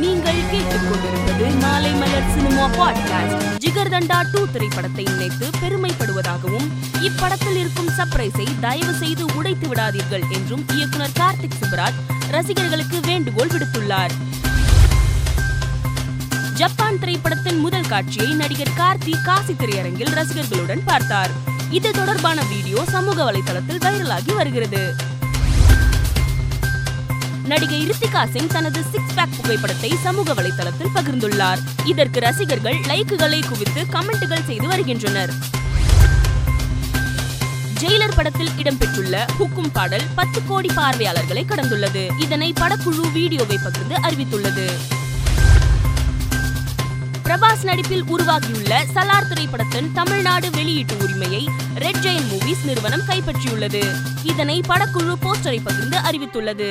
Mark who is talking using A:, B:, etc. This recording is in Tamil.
A: நீங்கள் கேட்டுக்கொண்டிருப்பது Malai Malar cinema podcast. Jigarthanda two திரைப்படத்தை நினைத்து பெருமைப்படுவதாகவும் இப்படத்தில் இருக்கும் சர்ப்ரைஸை தயவு செய்து உடைத்து விடாதீர்கள் என்றும் இயக்குனர் கார்த்திக் சுப்ராஜ் ரசிகர்களுக்கு வேண்டுகோள் விடுத்துள்ளார். ஜப்பான் திரைப்படத்தின் முதல் காட்சியை நடிகர் கார்த்தி காசி திரையரங்கில் ரசிகர்களுடன் பார்த்தார். இது தொடர்பான வீடியோ சமூக வலைதளத்தில் வைரலாகி வருகிறது. நடிகை ரித்திகா சிங் தனது சிக்ஸ் பேக் புகைப்படத்தை சமூக வலைதளத்தில் பகிர்ந்துள்ளார். இதற்கு ரசிகர்கள் லைக்குகளை குவித்து கமெண்ட்டுகள் செய்து வருகின்றனர். ஜெயிலர் படத்தில் இடம்பெற்றுள்ள ஹுக்கும் பாடல் பத்து கோடி பார்வையாளர்களை கடந்துள்ளது. இதனை படக்குழு வீடியோவை பகிர்ந்து அறிவித்துள்ளது. பிரபாஸ் நடிப்பில் உருவாகியுள்ள சலார் திரைப்படத்தின் தமிழ்நாடு வெளியீட்டு உரிமையை ரெட் ஜெயின் மூவிஸ் நிறுவனம் கைப்பற்றியுள்ளது. இதனை படக்குழு போஸ்டரை பகிர்ந்து அறிவித்துள்ளது.